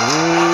Uh!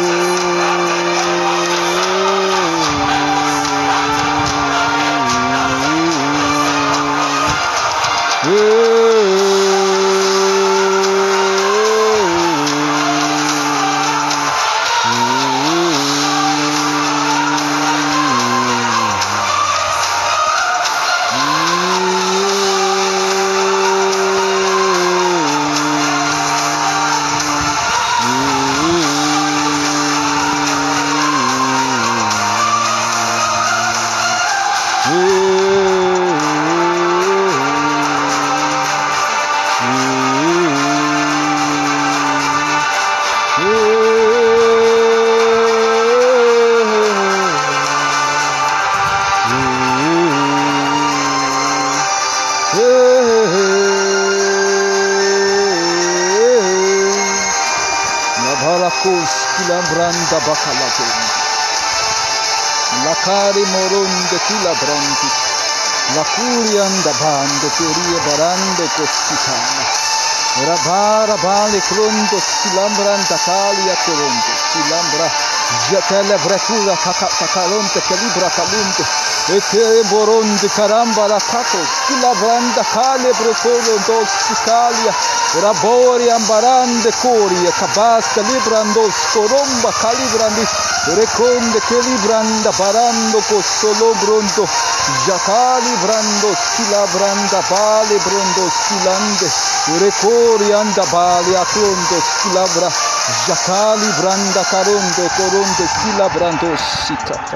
Babarakos kilabranda bakalatum. Lakari moronde kilabrantis. Lakurianda bande teorie barande costitana. Rabara bale clondo kilabranda calia colondo. Kilambra jatele bretura cacalonte calibra calunte. Ete boronde caramba la cato. Kilabranda cale brocolo dos calia. Rabori ambarande coria, cabasta librandos, coromba calibrandi, reconde che libranda barando costolo bronto, jacali brando schilabranda bale brondo schilande, recori anda bale acrondo schilabra, jacali branda carondo coronde schilabrando sicata.